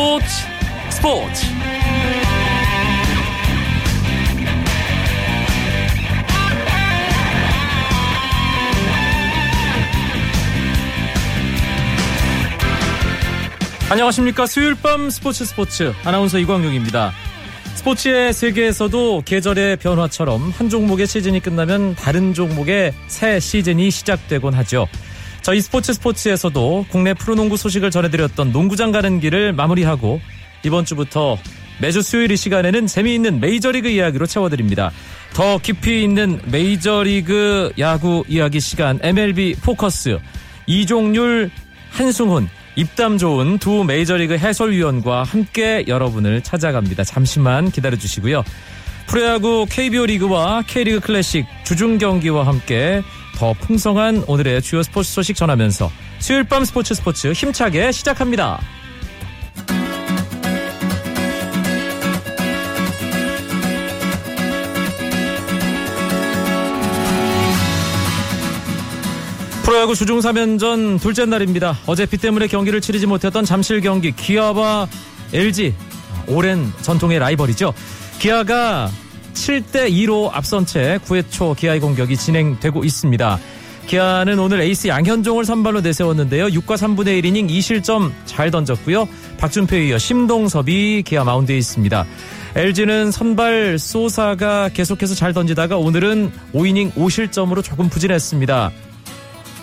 스포츠. 스포츠. 안녕하십니까. 수요일 밤 스포츠 스포츠. 아나운서 이광용입니다. 스포츠의 세계에서도 계절의 변화처럼 한 종목의 시즌이 끝나면 다른 종목의 새 시즌이 시작되곤 하죠 저희 스포츠 스포츠에서도 국내 프로농구 소식을 전해드렸던 농구장 가는 길을 마무리하고 이번 주부터 매주 수요일 이 시간에는 재미있는 메이저리그 이야기로 채워드립니다. 더 깊이 있는 메이저리그 야구 이야기 시간 MLB 포커스 이종률 한승훈 입담 좋은 두 메이저리그 해설위원과 함께 여러분을 찾아갑니다. 잠시만 기다려주시고요. 프로야구 KBO 리그와 K리그 클래식 주중 경기와 함께 더 풍성한 오늘의 주요 스포츠 소식 전하면서 수요일 밤 스포츠 스포츠 힘차게 시작합니다. 프로야구 주중 3연전 둘째 날입니다. 어제 비 때문에 경기를 치르지 못했던 잠실 경기 기아와 LG 오랜 전통의 라이벌이죠. 기아가 7대 2로 앞선 채 9회 초 기아의 공격이 진행되고 있습니다. 기아는 오늘 에이스 양현종을 선발로 내세웠는데요. 6과 3분의 1이닝 2실점 잘 던졌고요. 박준표에 이어 심동섭이 기아 마운드에 있습니다. LG는 선발 소사가 계속해서 잘 던지다가 오늘은 5이닝 5실점으로 조금 부진했습니다.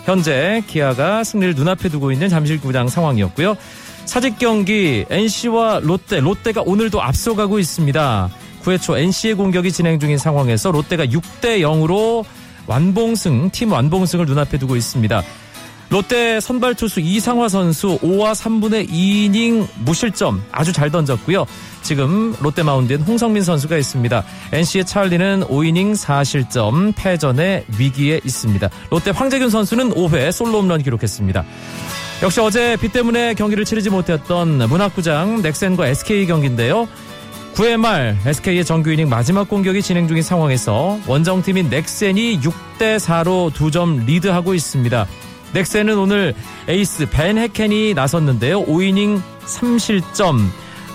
현재 기아가 승리를 눈앞에 두고 있는 잠실구장 상황이었고요. 사직 경기 NC와 롯데, 롯데가 오늘도 앞서가고 있습니다. 9회 초 NC의 공격이 진행 중인 상황에서 롯데가 6대 0으로 완봉승, 팀 완봉승을 눈앞에 두고 있습니다. 롯데 선발 투수 이상화 선수 5와 3분의 2이닝 무실점 아주 잘 던졌고요. 지금 롯데 마운드엔 홍성민 선수가 있습니다. NC의 찰리는 5이닝 4실점 패전의 위기에 있습니다. 롯데 황재균 선수는 5회 솔로 홈런 기록했습니다. 역시 어제 비 때문에 경기를 치르지 못했던 문학구장 넥센과 SK 경기인데요. 9회 말 SK의 정규 이닝 마지막 공격이 진행 중인 상황에서 원정팀인 넥센이 6대 4로 2점 리드하고 있습니다. 넥센은 오늘 에이스 밴 헤켄이 나섰는데요. 5이닝 3실점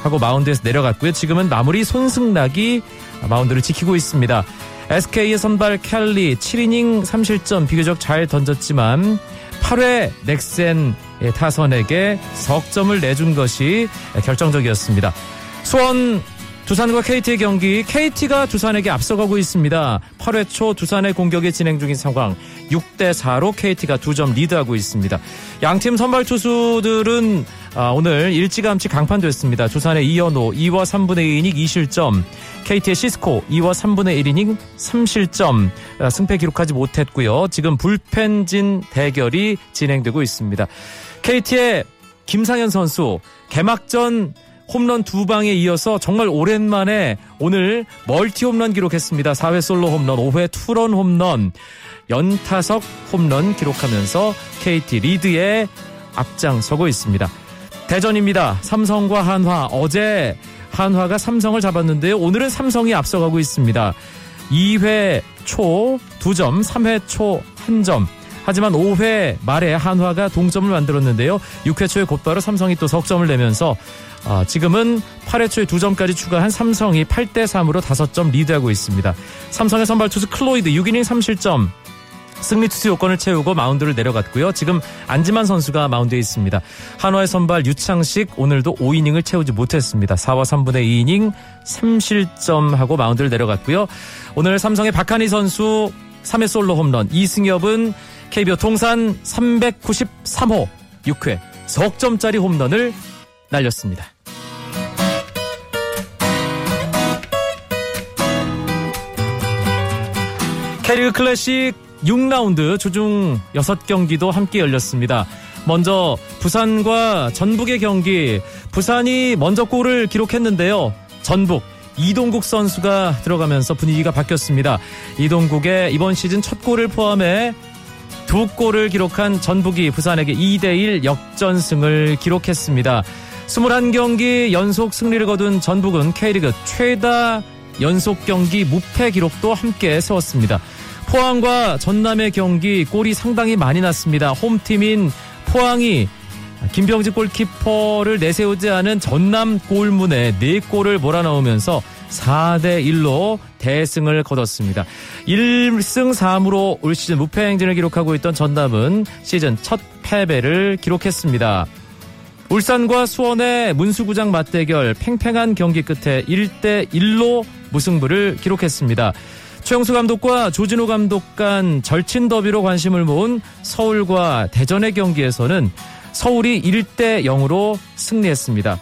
하고 마운드에서 내려갔고요. 지금은 마무리 손승락이 마운드를 지키고 있습니다. SK의 선발 켈리 7이닝 3실점 비교적 잘 던졌지만 8회 넥센 타선에게 석점을 내준 것이 결정적이었습니다. 수원 두산과 KT의 경기 KT가 두산에게 앞서가고 있습니다. 8회 초 두산의 공격이 진행 중인 상황 6대 4로 KT가 2점 리드하고 있습니다. 양팀 선발 투수들은 오늘 일찌감치 강판됐습니다. 두산의 이현호 2와 3분의 2이닝 2실점 KT의 시스코 2와 3분의 1이닝 3실점 승패 기록하지 못했고요. 지금 불펜진 대결이 진행되고 있습니다. KT의 김상현 선수 개막전 홈런 두 방에 이어서 정말 오랜만에 오늘 멀티 홈런 기록했습니다. 4회 솔로 홈런, 5회 투런 홈런, 연타석 홈런 기록하면서 KT 리드에 앞장서고 있습니다. 대전입니다. 삼성과 한화. 어제 한화가 삼성을 잡았는데요. 오늘은 삼성이 앞서가고 있습니다. 2회 초 2점, 3회 초 1점. 하지만 5회 말에 한화가 동점을 만들었는데요. 6회 초에 곧바로 삼성이 또 석점을 내면서 아, 지금은 8회 초에 2점까지 추가한 삼성이 8대 3으로 5점 리드하고 있습니다. 삼성의 선발 투수 클로이드 6이닝 3실점 승리 투수 요건을 채우고 마운드를 내려갔고요. 지금 안지만 선수가 마운드에 있습니다. 한화의 선발 유창식 오늘도 5이닝을 채우지 못했습니다. 4와 3분의 2이닝 3실점하고 마운드를 내려갔고요. 오늘 삼성의 박한희 선수 3회 솔로 홈런 이승엽은 KBO 통산 393호 6회 석점짜리 홈런을 날렸습니다. 캐리그 클래식 6라운드 주중 6경기도 함께 열렸습니다. 먼저 부산과 전북의 경기 부산이 먼저 골을 기록했는데요. 전북 이동국 선수가 들어가면서 분위기가 바뀌었습니다. 이동국의 이번 시즌 첫 골을 포함해 두 골을 기록한 전북이 부산에게 2대1 역전승을 기록했습니다. 21경기 연속 승리를 거둔 전북은 K리그 최다 연속 경기 무패 기록도 함께 세웠습니다. 포항과 전남의 경기 골이 상당히 많이 났습니다. 홈팀인 포항이 김병지 골키퍼를 내세우지 않은 전남 골문에 4골을 몰아넣으면서 4대 1로 대승을 거뒀습니다. 1승 3으로 올 시즌 무패 행진을 기록하고 있던 전남은 시즌 첫 패배를 기록했습니다. 울산과 수원의 문수구장 맞대결 팽팽한 경기 끝에 1대 1로 무승부를 기록했습니다. 최영수 감독과 조진호 감독 간 절친 더비로 관심을 모은 서울과 대전의 경기에서는 서울이 1대 0으로 승리했습니다.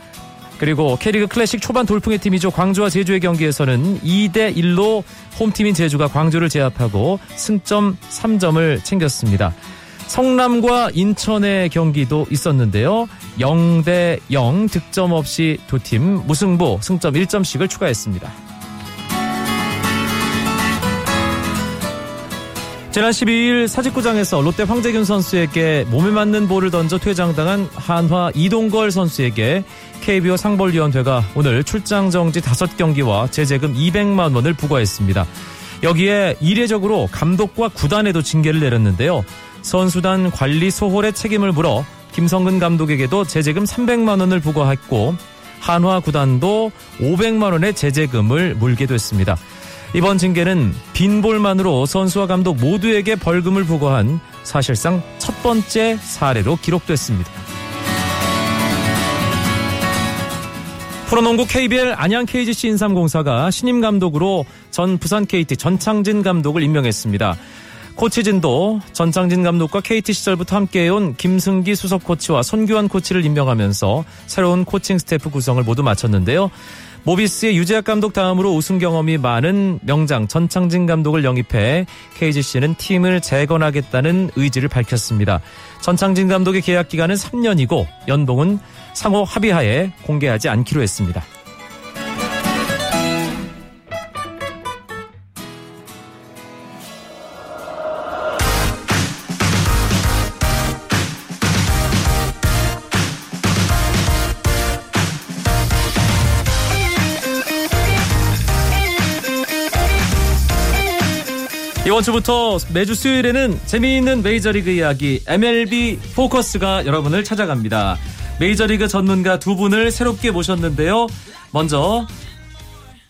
그리고 K리그 클래식 초반 돌풍의 팀이죠. 광주와 제주의 경기에서는 2대 1로 홈팀인 제주가 광주를 제압하고 승점 3점을 챙겼습니다. 성남과 인천의 경기도 있었는데요. 0대 0 득점 없이 두 팀 무승부 승점 1점씩을 추가했습니다. 지난 12일 사직구장에서 롯데 황재균 선수에게 몸에 맞는 볼을 던져 퇴장당한 한화 이동걸 선수에게 KBO 상벌위원회가 오늘 출장 정지 5경기와 제재금 200만 원을 부과했습니다. 여기에 이례적으로 감독과 구단에도 징계를 내렸는데요. 선수단 관리 소홀의 책임을 물어 김성근 감독에게도 제재금 300만 원을 부과했고 한화 구단도 500만 원의 제재금을 물게 됐습니다. 이번 징계는 빈볼만으로 선수와 감독 모두에게 벌금을 부과한 사실상 첫 번째 사례로 기록됐습니다. 프로농구 KBL 안양 KGC 인삼공사가 신임 감독으로 전 부산 KT 전창진 감독을 임명했습니다. 코치진도 전창진 감독과 KT 시절부터 함께해온 김승기 수석 코치와 손규환 코치를 임명하면서 새로운 코칭 스태프 구성을 모두 마쳤는데요. 모비스의 유재학 감독 다음으로 우승 경험이 많은 명장 전창진 감독을 영입해 KGC는 팀을 재건하겠다는 의지를 밝혔습니다. 전창진 감독의 계약 기간은 3년이고 연봉은 상호 합의하에 공개하지 않기로 했습니다. 이번 주부터 매주 수요일에는 재미있는 메이저리그 이야기 MLB 포커스가 여러분을 찾아갑니다. 메이저리그 전문가 두 분을 새롭게 모셨는데요. 먼저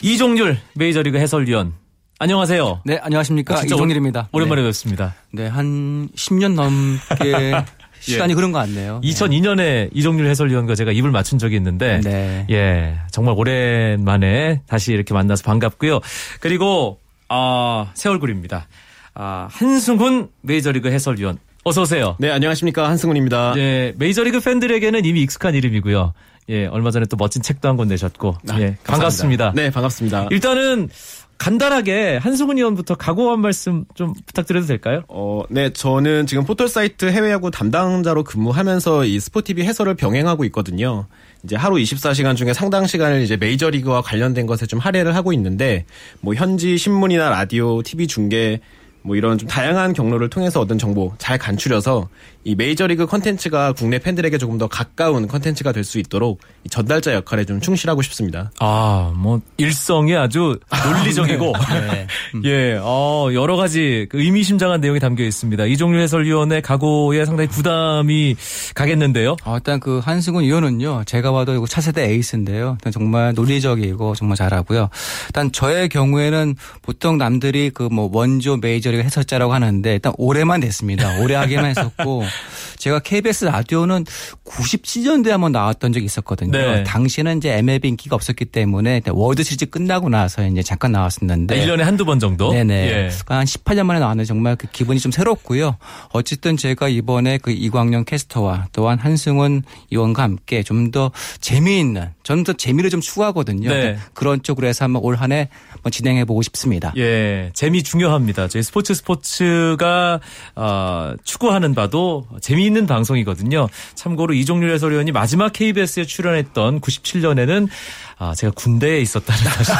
이종률 메이저리그 해설위원. 안녕하세요. 네, 안녕하십니까. 진짜 이종률입니다. 오랜만에 네. 뵙습니다. 네, 한 10년 넘게 시간이 그런 것 같네요. 2002년에 이종률 해설위원과 제가 입을 맞춘 적이 있는데 네. 예 정말 오랜만에 다시 이렇게 만나서 반갑고요. 그리고 아, 새 얼굴입니다. 아, 한승훈 메이저리그 해설위원. 어서 오세요. 네, 안녕하십니까. 한승훈입니다. 예, 메이저리그 팬들에게는 이미 익숙한 이름이고요. 예, 얼마 전에 또 멋진 책도 한 권 내셨고. 아, 예. 반갑습니다. 네, 반갑습니다. 일단은 간단하게 한승훈 의원부터 각오 한 말씀 좀 부탁드려도 될까요? 어, 네, 저는 지금 포털 사이트 해외야구 담당자로 근무하면서 이 스포티비 해설을 병행하고 있거든요. 이제 하루 24시간 중에 상당 시간을 이제 메이저리그와 관련된 것에 좀 할애를 하고 있는데, 뭐 현지 신문이나 라디오, TV 중계, 뭐 이런 좀 다양한 경로를 통해서 얻은 정보 잘 간추려서 이 메이저리그 컨텐츠가 국내 팬들에게 조금 더 가까운 컨텐츠가 될 수 있도록 이 전달자 역할에 좀 충실하고 싶습니다. 아, 뭐 일성이 아주 논리적이고 네. 예, 어, 여러 가지 그 의미심장한 내용이 담겨 있습니다. 이종률 해설위원의 각오에 상당히 부담이 가겠는데요. 어, 일단 그 한승훈 의원은요, 제가 봐도 이거 차세대 에이스인데요. 일단 정말 논리적이고 정말 잘하고요. 일단 저의 경우에는 보통 남들이 그 뭐 원조 메이저 리그 해설자라고 하는데 일단 오래만 됐습니다. 오래 하기만 했었고 제가 KBS 라디오는 97년도에 한번 나왔던 적이 있었거든요. 네. 당시에는 이제 MLB 인기가 없었기 때문에 월드 시리즈 끝나고 나서 이제 잠깐 나왔었는데 1년에 한두 번 정도. 네네. 예. 한 18년 만에 나왔는데 정말 그 기분이 좀 새롭고요. 어쨌든 제가 이번에 그 이광용 캐스터와 또한 한승훈 의원과 함께 좀 더 재미있는, 저는 더 재미를 좀 추구하거든요. 네. 그런 쪽으로 해서 한번 올 한 해 진행해 보고 싶습니다. 예, 재미 중요합니다. 저희 스포츠 스포츠가 어, 추구하는 바도 재미있는 방송이거든요. 참고로 이종률 해설위원이 마지막 KBS에 출연했던 97년에는 아, 제가 군대에 있었다는 사실.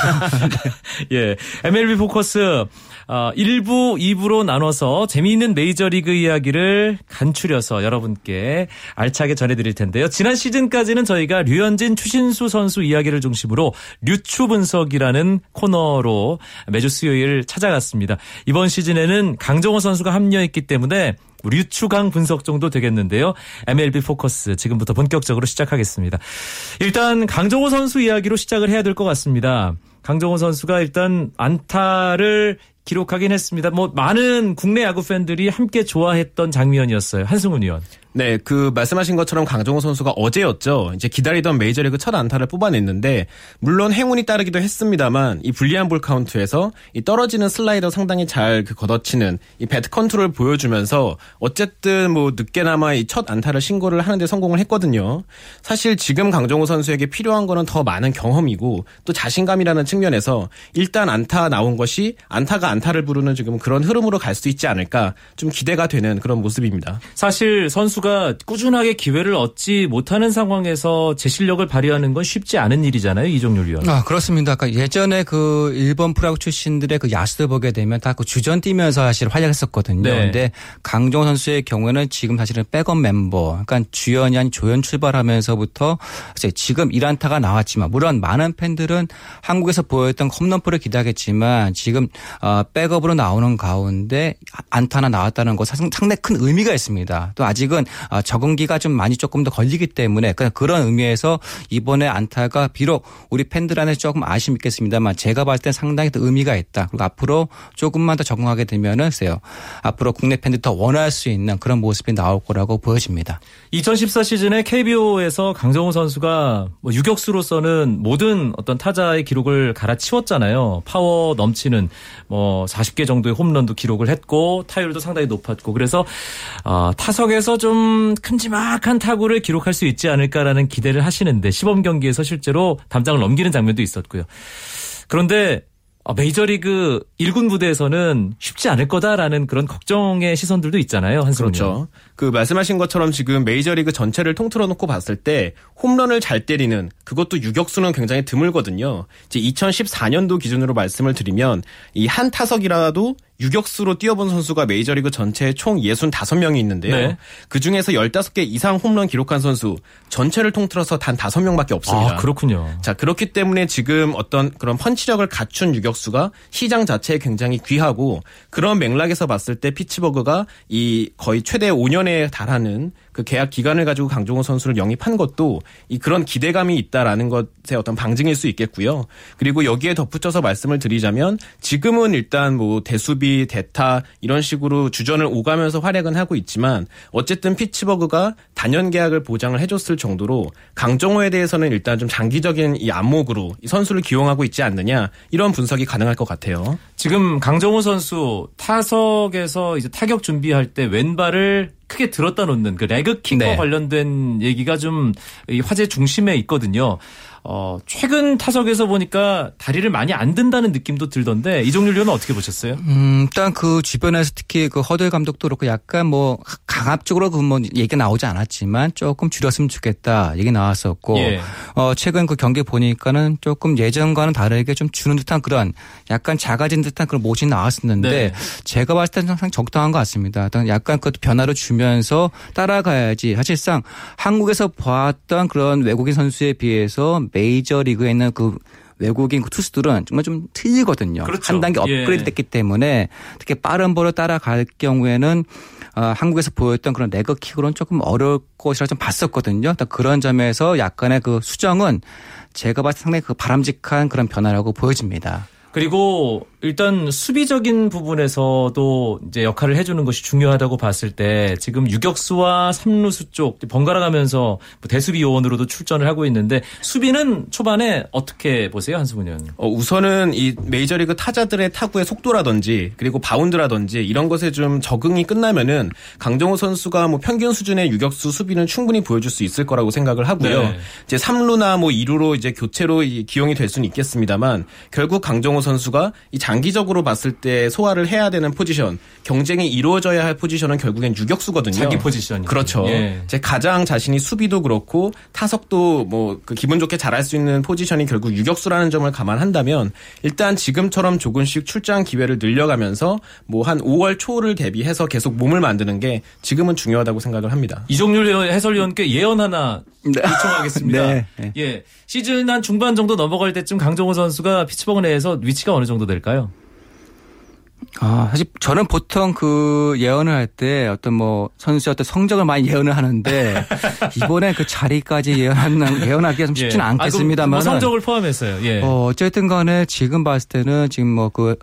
예. MLB 포커스, 어, 1부, 2부로 나눠서 재미있는 메이저리그 이야기를 간추려서 여러분께 알차게 전해드릴 텐데요. 지난 시즌까지는 저희가 류현진, 추신수 선수 이야기를 중심으로 류추 분석이라는 코너로 매주 수요일 찾아갔습니다. 이번 시즌에는 강정호 선수가 합류했기 때문에 류추강 분석 정도 되겠는데요. MLB 포커스 지금부터 본격적으로 시작하겠습니다. 일단 강정호 선수 이야기로 시작을 해야 될 것 같습니다. 강정호 선수가 일단 안타를 기록하긴 했습니다. 뭐 많은 국내 야구 팬들이 함께 좋아했던 장면이었어요. 한승훈 의원. 네, 그 말씀하신 것처럼 강정호 선수가 어제였죠. 이제 기다리던 메이저리그 첫 안타를 뽑아냈는데 물론 행운이 따르기도 했습니다만 이 불리한 볼 카운트에서 이 떨어지는 슬라이더 상당히 잘 그 걷어치는 이 배트 컨트롤 보여주면서 어쨌든 뭐 늦게나마 이 첫 안타를 신고를 하는데 성공을 했거든요. 사실 지금 강정호 선수에게 필요한 거는 더 많은 경험이고 또 자신감이라는 측면에서 일단 안타 나온 것이 안타가 안타를 부르는 지금 그런 흐름으로 갈 수 있지 않을까 좀 기대가 되는 그런 모습입니다. 사실 선수 선수가 꾸준하게 기회를 얻지 못하는 상황에서 제 실력을 발휘하는 건 쉽지 않은 일이잖아요. 이종률 위원. 아, 그렇습니다. 그러니까 예전에 그 일본 프로야구 출신들의 그 야수들 보게 되면 다 그 주전 뛰면서 사실 활약했었거든요. 네. 근데 강정 선수의 경우에는 지금 사실은 백업 멤버, 그러니까 주연이 아닌 조연 출발하면서부터 이제 지금 1안타가 나왔지만 물론 많은 팬들은 한국에서 보였던 홈런프를 기대하겠지만 지금 어, 백업으로 나오는 가운데 안타나 나왔다는 것 상당히 큰 의미가 있습니다. 또 아직은 아, 적응기가 좀 많이 조금 더 걸리기 때문에 그런 의미에서 이번에 안타가 비록 우리 팬들한테 조금 아쉬움 있겠습니다만 제가 봤을 땐 상당히 더 의미가 있다. 그리고 앞으로 조금만 더 적응하게 되면은 글쎄요. 앞으로 국내 팬들이 더 원할 수 있는 그런 모습이 나올 거라고 보여집니다. 2014 시즌에 KBO에서 강정호 선수가 뭐 유격수로서는 모든 어떤 타자의 기록을 갈아치웠잖아요. 파워 넘치는 뭐 40개 정도의 홈런도 기록을 했고 타율도 상당히 높았고 그래서 어, 타석에서 좀 큼지막한 타구를 기록할 수 있지 않을까라는 기대를 하시는데 시범 경기에서 실제로 담장을 넘기는 장면도 있었고요. 그런데 어, 메이저리그 1군 부대에서는 쉽지 않을 거다라는 그런 걱정의 시선들도 있잖아요. 한승훈 그렇죠. 그 말씀하신 것처럼 지금 메이저리그 전체를 통틀어 놓고 봤을 때 홈런을 잘 때리는 그것도 유격수는 굉장히 드물거든요. 이제 2014년도 기준으로 말씀을 드리면 이 한 타석이라도 유격수로 뛰어본 선수가 메이저리그 전체에 총 65명이 있는데요. 네. 그중에서 15개 이상 홈런 기록한 선수 전체를 통틀어서 단 5명밖에 없습니다. 아, 그렇군요. 자, 그렇기 때문에 지금 어떤 그런 펀치력을 갖춘 유격수가 시장 자체에 굉장히 귀하고 그런 맥락에서 봤을 때 피츠버그가 이 거의 최대 5년에 달하는 그 계약 기간을 가지고 강종호 선수를 영입한 것도 이 그런 기대감이 있다라는 것의 어떤 방증일 수 있겠고요. 그리고 여기에 덧붙여서 말씀을 드리자면 지금은 일단 뭐 대수비, 대타 이런 식으로 주전을 오가면서 활약은 하고 있지만 어쨌든 피츠버그가 단연 계약을 보장을 해줬을 정도로 강정호에 대해서는 일단 좀 장기적인 이 안목으로 이 선수를 기용하고 있지 않느냐 이런 분석이 가능할 것 같아요. 지금 강정호 선수 타석에서 이제 타격 준비할 때 왼발을 크게 들었다 놓는 그 레그킥과 네. 관련된 얘기가 좀 화제 중심에 있거든요. 어, 최근 타석에서 보니까 다리를 많이 안 든다는 느낌도 들던데 이종률 위원은 어떻게 보셨어요? 음, 일단 그 주변에서 특히 그 허들 감독도 그렇고 약간 뭐 강압적으로 그 뭐 얘기가 나오지 않았지만 조금 줄였으면 좋겠다 얘기 나왔었고 예. 어, 최근 그 경기 보니까는 조금 예전과는 다르게 좀 주는 듯한 그런 약간 작아진 듯한 그런 모습이 나왔었는데 네. 제가 봤을 때는 항상 적당한 것 같습니다. 약간 그 변화를 주면서 따라가야지 사실상 한국에서 봤던 그런 외국인 선수에 비해서 메이저 리그에 있는 그 외국인 그 투수들은 정말 좀 틀리거든요. 그렇죠. 한 단계 예. 업그레이드 됐기 때문에 특히 빠른 볼을 따라갈 경우에는 어, 한국에서 보였던 그런 레그킥으로는 조금 어려울 것이라 좀 봤었거든요. 그런 점에서 약간의 그 수정은 제가 봤을 때 상당히 그 바람직한 그런 변화라고 보여집니다. 그리고 일단 수비적인 부분에서도 이제 역할을 해주는 것이 중요하다고 봤을 때 지금 유격수와 삼루수 쪽 번갈아 가면서 뭐 대수비 요원으로도 출전을 하고 있는데 수비는 초반에 어떻게 보세요 한수분 의원? 어, 우선은 이 메이저리그 타자들의 타구의 속도라든지 그리고 바운드라든지 이런 것에 좀 적응이 끝나면은 강정호 선수가 뭐 평균 수준의 유격수 수비는 충분히 보여줄 수 있을 거라고 생각을 하고요. 네. 이제 3루나 뭐 2루로 이제 교체로 기용이 될 수는 있겠습니다만 결국 강정호 선수가 이장 기적으로 봤을 때 소화를 해야 되는 포지션, 경쟁이 이루어져야 할 포지션은 결국엔 유격수거든요. 자기 포지션이. 그렇죠. 예. 제 가장 자신이 수비도 그렇고 타석도 뭐 그 기분 좋게 잘할 수 있는 포지션이 결국 유격수라는 점을 감안한다면 일단 지금처럼 조금씩 출장 기회를 늘려가면서 뭐 한 5월 초를 대비해서 계속 몸을 만드는 게 지금은 중요하다고 생각을 합니다. 이종률 해설위원 께 예언 하나 요청하겠습니다. 네. 네. 예. 시즌 한 중반 정도 넘어갈 때쯤 강정호 선수가 피츠버그 내에서 위치가 어느 정도 될까요? 아, 사실 저는 보통 그 예언을 할 때 어떤 뭐 선수의 어떤 성적을 많이 예언을 하는데 이번에 그 자리까지 예언하는 예언하기가 좀 쉽지는 예. 아, 그럼 않겠습니다만 뭐 성적을 포함했어요. 예. 어, 어쨌든 간에 지금 봤을 때는 지금 뭐그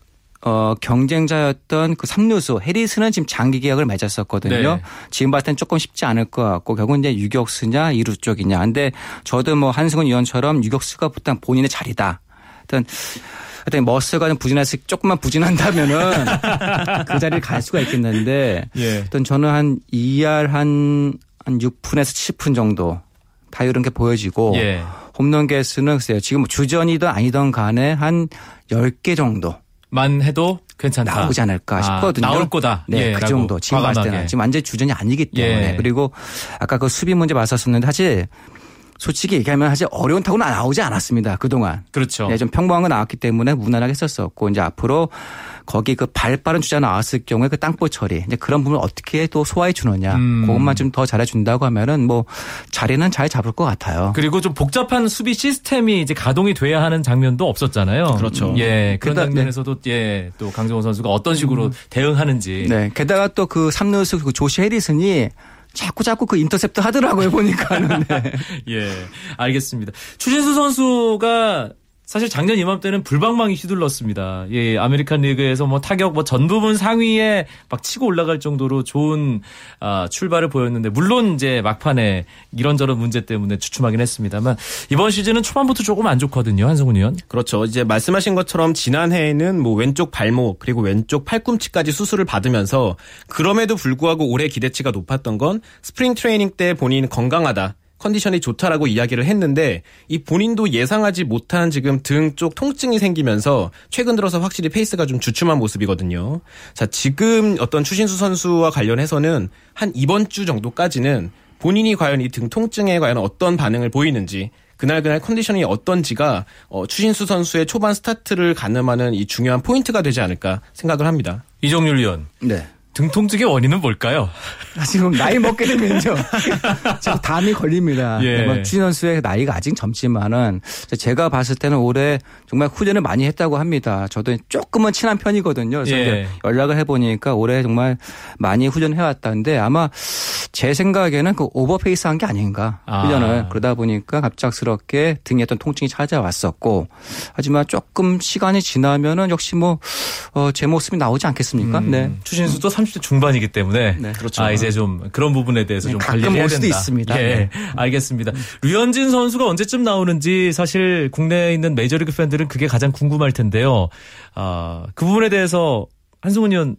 어, 경쟁자였던 그 삼루수 해리스는 지금 장기 계약을 맺었었거든요. 네. 지금 봤을 땐 조금 쉽지 않을 것 같고 결국은 이제 유격수냐 이루 쪽이냐. 근데 저도 뭐 한승훈 의원처럼 유격수가 일단 본인의 자리다. 일단 하여튼 머스가 좀 부진해서 조금만 부진한다면은 그 자리를 갈 수가 있겠는데 예. 일단 저는 한 2할 한, 한 6분에서 7분 정도 다 이런 게 보여지고 예. 홈런 개수는 글쎄요. 지금 뭐 주전이든 아니든 간에 한 10개 정도 만 해도 괜찮다. 나오지 않을까 아, 싶거든요. 나올 거다. 네, 예, 그 정도. 지금 봤을 과감하게. 때는. 지금 완전히 주전이 아니기 때문에. 예. 그리고 아까 그 수비 문제 봤었었는데 사실 솔직히 얘기하면 사실 어려운 타구는 나오지 않았습니다. 그동안. 그렇죠. 네, 좀 평범한 거 나왔기 때문에 무난하게 했었었고 이제 앞으로 거기 그 발 빠른 주자 나왔을 경우에 그 땅볼 처리 이제 그런 부분을 어떻게 또 소화해 주느냐 음. 그것만 좀 더 잘해 준다고 하면은 뭐 자리는 잘 잡을 것 같아요. 그리고 좀 복잡한 수비 시스템이 이제 가동이 돼야 하는 장면도 없었잖아요. 그렇죠. 예, 그런 그다- 장면에서도 예, 또 강정호 선수가 어떤 식으로 대응하는지. 네. 게다가 또 그 삼루수 그 조시 해리슨이 자꾸 자꾸 그 인터셉트 하더라고요 보니까는. 네. 예, 알겠습니다. 추신수 선수가 사실 작년 이맘때는 불방망이 휘둘렀습니다. 예, 아메리칸 리그에서 뭐 타격 뭐 전 부분 상위에 막 치고 올라갈 정도로 좋은 아, 출발을 보였는데 물론 이제 막판에 이런저런 문제 때문에 주춤하긴 했습니다만 이번 시즌은 초반부터 조금 안 좋거든요. 한승훈 의원. 그렇죠. 이제 말씀하신 것처럼 지난해에는 뭐 왼쪽 발목 그리고 왼쪽 팔꿈치까지 수술을 받으면서 그럼에도 불구하고 올해 기대치가 높았던 건 스프링 트레이닝 때 본인 건강하다. 컨디션이 좋다라고 이야기를 했는데 이 본인도 예상하지 못한 지금 등 쪽 통증이 생기면서 최근 들어서 확실히 페이스가 좀 주춤한 모습이거든요. 자, 지금 어떤 추신수 선수와 관련해서는 한 이번 주 정도까지는 본인이 과연 이 등 통증에 과연 어떤 반응을 보이는지 그날 그날 컨디션이 어떤지가 어, 추신수 선수의 초반 스타트를 가늠하는 이 중요한 포인트가 되지 않을까 생각을 합니다. 이종률 의원. 네. 등 통증의 원인은 뭘까요? 지금 나이 먹게 되면요. 자꾸 담이 걸립니다. 예. 네, 뭐 추진 선수의 나이가 아직 젊지만은 제가 봤을 때는 올해 정말 훈련을 많이 했다고 합니다. 저도 조금은 친한 편이거든요. 그래서 예. 연락을 해보니까 올해 정말 많이 훈련해왔다는데 아마 제 생각에는 그 오버페이스 한 게 아닌가 아. 훈련을 그러다 보니까 갑작스럽게 등에 어떤 통증이 찾아왔었고 하지만 조금 시간이 지나면은 역시 뭐 제 모습이 나오지 않겠습니까? 네. 음, 추신수도 30대 중반이기 때문에 네, 그렇죠. 아 이제 좀 그런 부분에 대해서 네, 좀 가끔 관리를 해야 올 수도 된다. 있습니다. 예, 네. 알겠습니다. 류현진 선수가 언제쯤 나오는지 사실 국내에 있는 메이저리그 팬들은 그게 가장 궁금할 텐데요. 아, 그 부분에 대해서 한승훈 의원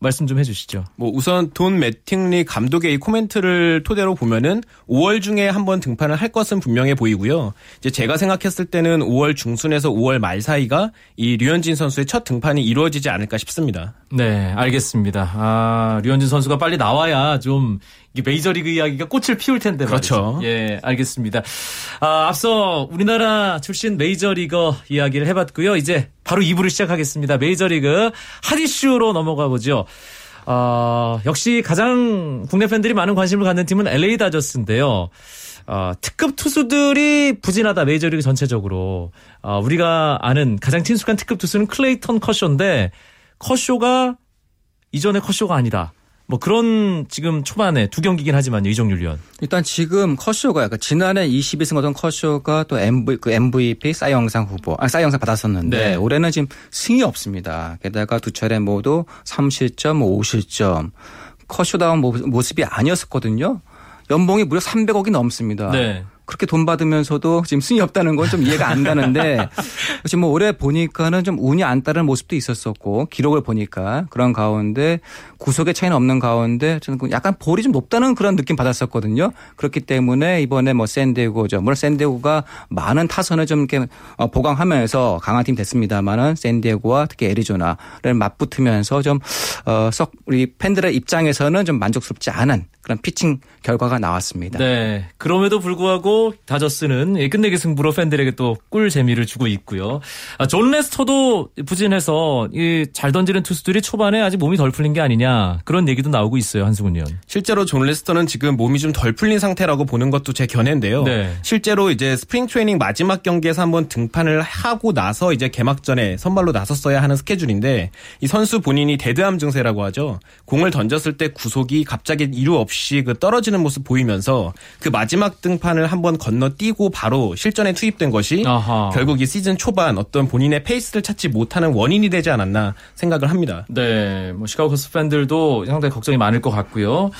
말씀 좀 해주시죠. 뭐 우선 돈 매팅리 감독의 이 코멘트를 토대로 보면은 5월 중에 한번 등판을 할 것은 분명해 보이고요. 이제 제가 생각했을 때는 5월 중순에서 5월 말 사이가 이 류현진 선수의 첫 등판이 이루어지지 않을까 싶습니다. 네, 알겠습니다. 아, 류현진 선수가 빨리 나와야 좀 이게 메이저리그 이야기가 꽃을 피울 텐데 그렇죠. 말이죠. 예, 알겠습니다. 아, 앞서 우리나라 출신 메이저리거 이야기를 해봤고요. 이제 바로 2부를 시작하겠습니다. 메이저리그 핫이슈로 넘어가 보죠. 어, 역시 가장 국내 팬들이 많은 관심을 갖는 팀은 LA 다저스인데요. 어, 특급 투수들이 부진하다 메이저리그 전체적으로 어, 우리가 아는 가장 친숙한 특급 투수는 클레이턴 커쇼인데 커쇼가 이전의 커쇼가 아니다. 뭐 그런 지금 초반에 두 경기긴 하지만요 이종률 위원. 일단 지금 커쇼가 약간 지난해 22승 얻은 커쇼가 또 MV, 그 MVP 사이영상 후보, 아, 사이영상 받았었는데 네. 올해는 지금 승이 없습니다. 게다가 두 차례 모두 3실점, 5실점. 커쇼다운 모- 모습이 아니었었거든요. 연봉이 무려 300억이 넘습니다. 네. 그렇게 돈 받으면서도 지금 승이 없다는 건 좀 이해가 안 가는데 지금 뭐 올해 보니까는 좀 운이 안 따르는 모습도 있었었고 기록을 보니까 그런 가운데 구속의 차이는 없는 가운데 저는 그 약간 볼이 좀 높다는 그런 느낌 받았었거든요. 그렇기 때문에 이번에 뭐 샌디에고죠. 물론 샌디에고가 많은 타선을 좀 이렇게 어, 보강하면서 강한 팀 됐습니다만은 샌디에고와 특히 애리조나를 맞붙으면서 좀 어, 썩 우리 팬들의 입장에서는 좀 만족스럽지 않은 그런 피칭 결과가 나왔습니다. 네. 그럼에도 불구하고 다저스는 끝내기 승부로 팬들에게 또 꿀 재미를 주고 있고요. 아, 존 레스터도 부진해서 잘 던지는 투수들이 초반에 아직 몸이 덜 풀린 게 아니냐 그런 얘기도 나오고 있어요. 한승훈 위원. 실제로 존 레스터는 지금 몸이 좀 덜 풀린 상태라고 보는 것도 제 견해인데요. 네. 실제로 이제 spring training 마지막 경기에서 한번 등판을 하고 나서 이제 개막전에 선발로 나섰어야 하는 스케줄인데 이 선수 본인이 dead arm 증세라고 하죠. 공을 던졌을 때 구속이 갑자기 이유 없이 그 떨어지는 모습 보이면서 그 마지막 등판을 한번 건너뛰고 바로 실전에 투입된 것이 아하. 결국 이 시즌 초반 어떤 본인의 페이스를 찾지 못하는 원인이 되지 않았나 생각을 합니다. 네, 뭐 시카고 커스 팬들도 상당히 걱정이 많을 것 같고요.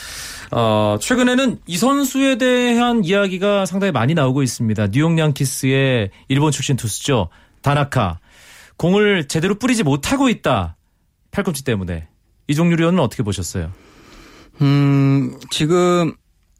어, 최근에는 이 선수에 대한 이야기가 상당히 많이 나오고 있습니다. 뉴욕 양키스의 일본 출신 투수죠. 다나카. 공을 제대로 뿌리지 못하고 있다. 팔꿈치 때문에. 이종률 의원은 어떻게 보셨어요? 음, 지금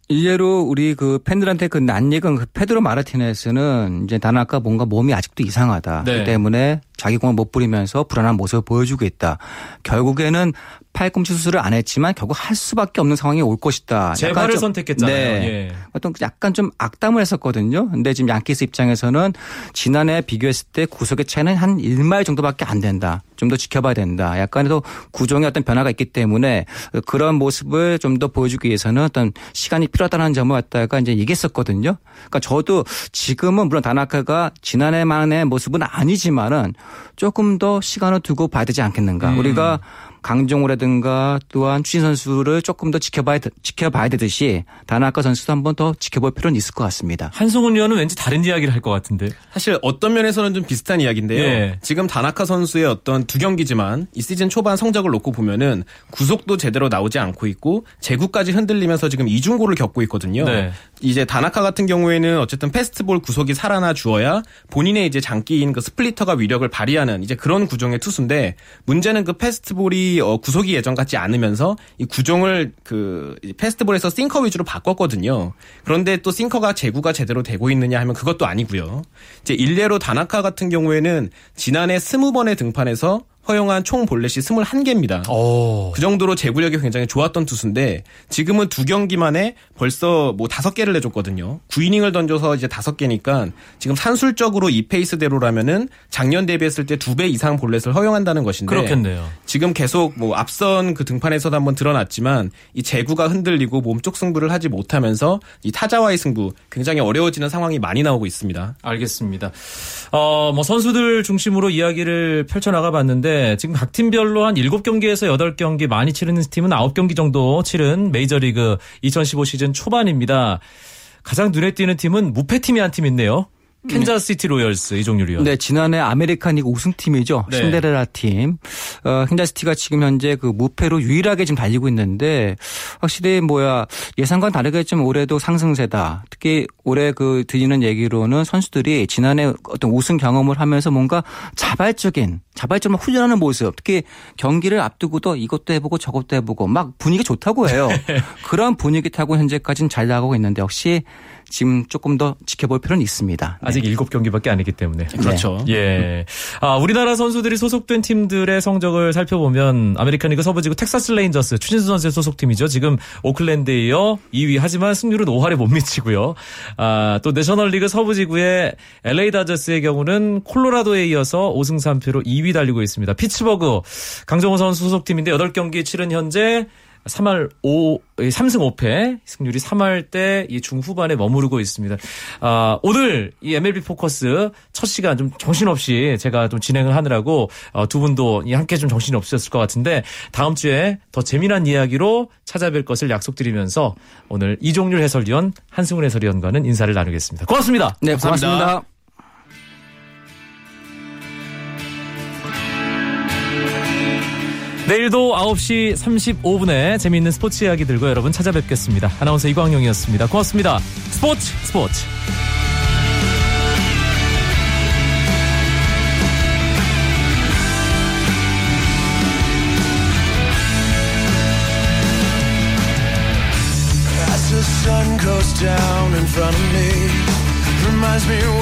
이제로 우리 그 팬들한테 그 낯익은 그 페드로 마르티네스는 이제 다나카 뭔가 몸이 아직도 이상하다. 네. 그 때문에 자기 공을 못 부리면서 불안한 모습을 보여주고 있다. 결국에는 팔꿈치 수술을 안 했지만 결국 할 수밖에 없는 상황이 올 것이다. 재발을 좀, 선택했잖아요. 네. 예. 어떤 약간 좀 악담을 했었거든요. 근데 지금 양키스 입장에서는 지난해 비교했을 때 구속의 차이는 한 1마일 정도밖에 안 된다. 좀 더 지켜봐야 된다. 약간의 구종의 어떤 변화가 있기 때문에 그런 모습을 좀 더 보여주기 위해서는 어떤 시간이 필요하다는 점을 갖다가 이제 얘기했었거든요. 그러니까 저도 지금은 물론 다나카가 지난해만의 모습은 아니지만은 조금 더 시간을 두고 봐야 되지 않겠는가. 음. 우리가 강정호라든가 또한 추신 선수를 조금 더 지켜봐야, 지켜봐야 되듯이 다나카 선수도 한 번 더 지켜볼 필요는 있을 것 같습니다. 한승훈 의원은 왠지 다른 이야기를 할 것 같은데. 사실 어떤 면에서는 좀 비슷한 이야기인데요. 예. 지금 다나카 선수의 어떤 두 경기지만 이 시즌 초반 성적을 놓고 보면은 구속도 제대로 나오지 않고 있고 제구까지 흔들리면서 지금 이중고를 겪고 있거든요. 네. 이제 다나카 같은 경우에는 어쨌든 패스트볼 구속이 살아나 주어야 본인의 이제 장기인 그 스플리터가 위력을 발휘하는 이제 그런 구종의 투수인데 문제는 그 패스트볼이 어, 구속이 예전 같지 않으면서 이 구종을 그 패스트볼에서 싱커 위주로 바꿨거든요. 그런데 또 싱커가 제구가 제대로 되고 있느냐 하면 그것도 아니고요. 이제 일례로 다나카 같은 경우에는 지난해 스무 번의 등판에서 허용한 총 볼넷이 21개입니다. 오. 그 정도로 제구력이 굉장히 좋았던 투수인데 지금은 두 경기만에 벌써 뭐 다섯 개를 내줬거든요. 9이닝을 던져서 이제 다섯 개니까 지금 산술적으로 이 페이스대로라면은 작년 대비했을 때 두 배 이상 볼넷을 허용한다는 것인데 그렇겠네요. 지금 계속 뭐 앞선 그 등판에서도 한번 드러났지만 이 제구가 흔들리고 몸쪽 승부를 하지 못하면서 이 타자와의 승부 굉장히 어려워지는 상황이 많이 나오고 있습니다. 알겠습니다. 어, 뭐 선수들 중심으로 이야기를 펼쳐 나가 봤는데 지금 각 팀별로 한 7경기에서 8경기 많이 치르는 팀은 9경기 정도 치른 메이저리그 2015 시즌 초반입니다. 가장 눈에 띄는 팀은 무패팀이 한 팀 있네요. 캔자스시티 로열스 이종률 위원. 네, 지난해 아메리칸 리그 우승팀이죠. 네. 신데렐라 팀. 어, 캔자스시티가 지금 현재 그 무패로 유일하게 지금 달리고 있는데 확실히 뭐야 예상과는 다르게 좀 올해도 상승세다. 특히 올해 그 들리는 얘기로는 선수들이 지난해 어떤 우승 경험을 하면서 뭔가 자발적인 자발적으로 훈련하는 모습. 특히 경기를 앞두고도 이것도 해보고 저것도 해보고 막 분위기 좋다고 해요. 그런 분위기 타고 현재까지는 잘 나가고 있는데 역시 지금 조금 더 지켜볼 필요는 있습니다. 아직 네. 7경기밖에 안 했기 때문에. 그렇죠. 네. 예. 아, 우리나라 선수들이 소속된 팀들의 성적을 살펴보면 아메리칸 리그 서부지구 텍사스 레인저스 추신수 선수의 소속팀이죠. 지금 오클랜드에 이어 2위 하지만 승률은 5할에 못 미치고요. 아, 또 내셔널리그 서부지구의 LA 다저스의 경우는 콜로라도에 이어서 5승 3패로 2위 달리고 있습니다. 피츠버그 강정호 선수 소속팀인데 8경기 치른 현재 3할 5, 3승 5패, 승률이 3할 때 이 중후반에 머무르고 있습니다. 아, 오늘 이 MLB 포커스 첫 시간 좀 정신없이 제가 좀 진행을 하느라고 어, 두 분도 함께 좀 정신이 없으셨을 것 같은데 다음 주에 더 재미난 이야기로 찾아뵐 것을 약속드리면서 오늘 이종률 해설위원, 한승훈 해설위원과는 인사를 나누겠습니다. 고맙습니다. 네, 고맙습니다. 고맙습니다. 내일도 9시 35분에 재미있는 스포츠 이야기 들고 여러분 찾아뵙겠습니다. 아나운서 이광용이었습니다. 고맙습니다. 스포츠 스포츠. Down in front of me, reminds me.